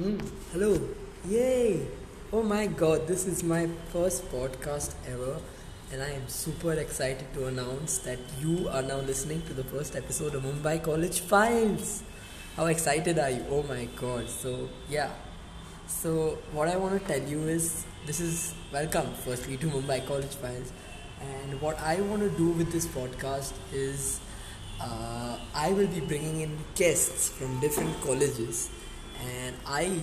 Hmm. Hello. Yay. Oh my god, this is my first podcast ever, and I am super excited to announce that you are now listening to the first episode of Mumbai College Files. How excited are you? Oh my god. So, yeah. So, what I want to tell you is this is welcome, firstly, to Mumbai College Files. And what I want to do with this podcast is uh, I will be bringing in guests from different colleges and I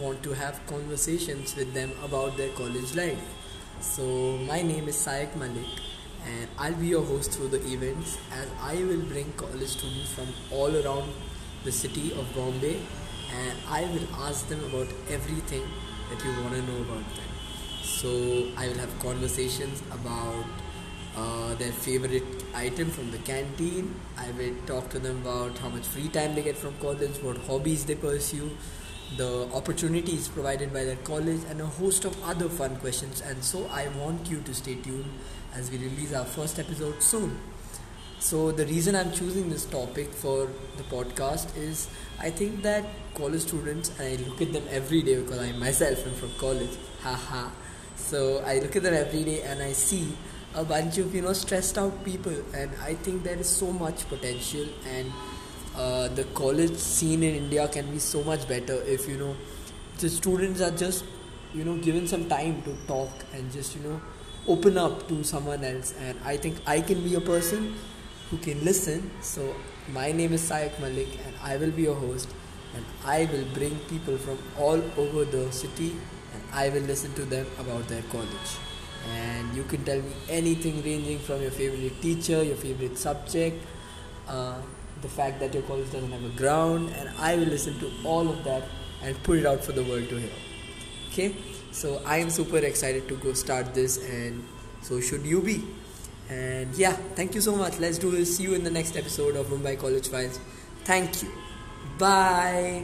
want to have conversations with them about their college life. So, my name is Sayak Malik, and I'll be your host through the events as I will bring college students from all around the city of Bombay and I will ask them about everything that you want to know about them. So, I will have conversations about uh, their favorite item from the canteen. I will talk to them about how much free time they get from college, what hobbies they pursue, the opportunities provided by their college, and a host of other fun questions. And so I want you to stay tuned as we release our first episode soon. So the reason I'm choosing this topic for the podcast is I think that college students and I look at them every day because I myself am from college. Haha. so I look at them every day and I see a bunch of you know stressed out people. And i think there is so much potential and uh, the college scene in india can be so much better if you know the students are just you know given some time to talk and just you know open up to someone else. And i think i can be a person who can listen. So my name is Sayak Malik and I will be your host. And I will bring people from all over the city and I will listen to them about their college and you can tell me anything ranging from your favorite teacher, your favorite subject, uh, the fact that your college doesn't have a ground, and I will listen to all of that and put it out for the world to hear. Okay, so I am super excited to go start this, and so should you be. And yeah, thank you so much. Let's do this. See you in the next episode of Mumbai College Files. Thank you. Bye.